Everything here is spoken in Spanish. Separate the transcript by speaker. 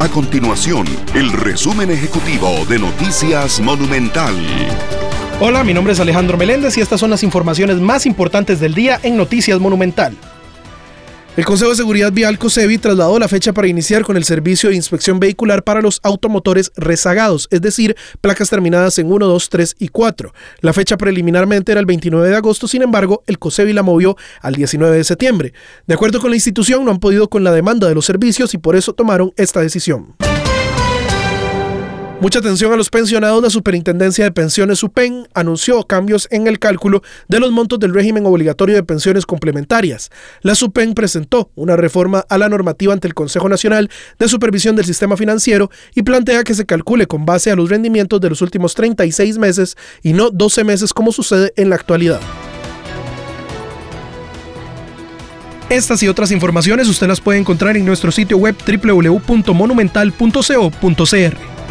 Speaker 1: A continuación, el resumen ejecutivo de Noticias Monumental.
Speaker 2: Hola, mi nombre es Alejandro Meléndez y estas son las informaciones más importantes del día en Noticias Monumental. El Consejo de Seguridad Vial COSEBI trasladó la fecha para iniciar con el servicio de inspección vehicular para los automotores rezagados, es decir, placas terminadas en 1, 2, 3 y 4. La fecha preliminarmente era el 29 de agosto, sin embargo, el COSEBI la movió al 19 de septiembre. De acuerdo con la institución, no han podido con la demanda de los servicios y por eso tomaron esta decisión. Mucha atención a los pensionados. La Superintendencia de Pensiones SUPEN anunció cambios en el cálculo de los montos del régimen obligatorio de pensiones complementarias. La SUPEN presentó una reforma a la normativa ante el Consejo Nacional de Supervisión del Sistema Financiero y plantea que se calcule con base a los rendimientos de los últimos 36 meses y no 12 meses como sucede en la actualidad. Estas y otras informaciones usted las puede encontrar en nuestro sitio web www.monumental.co.cr.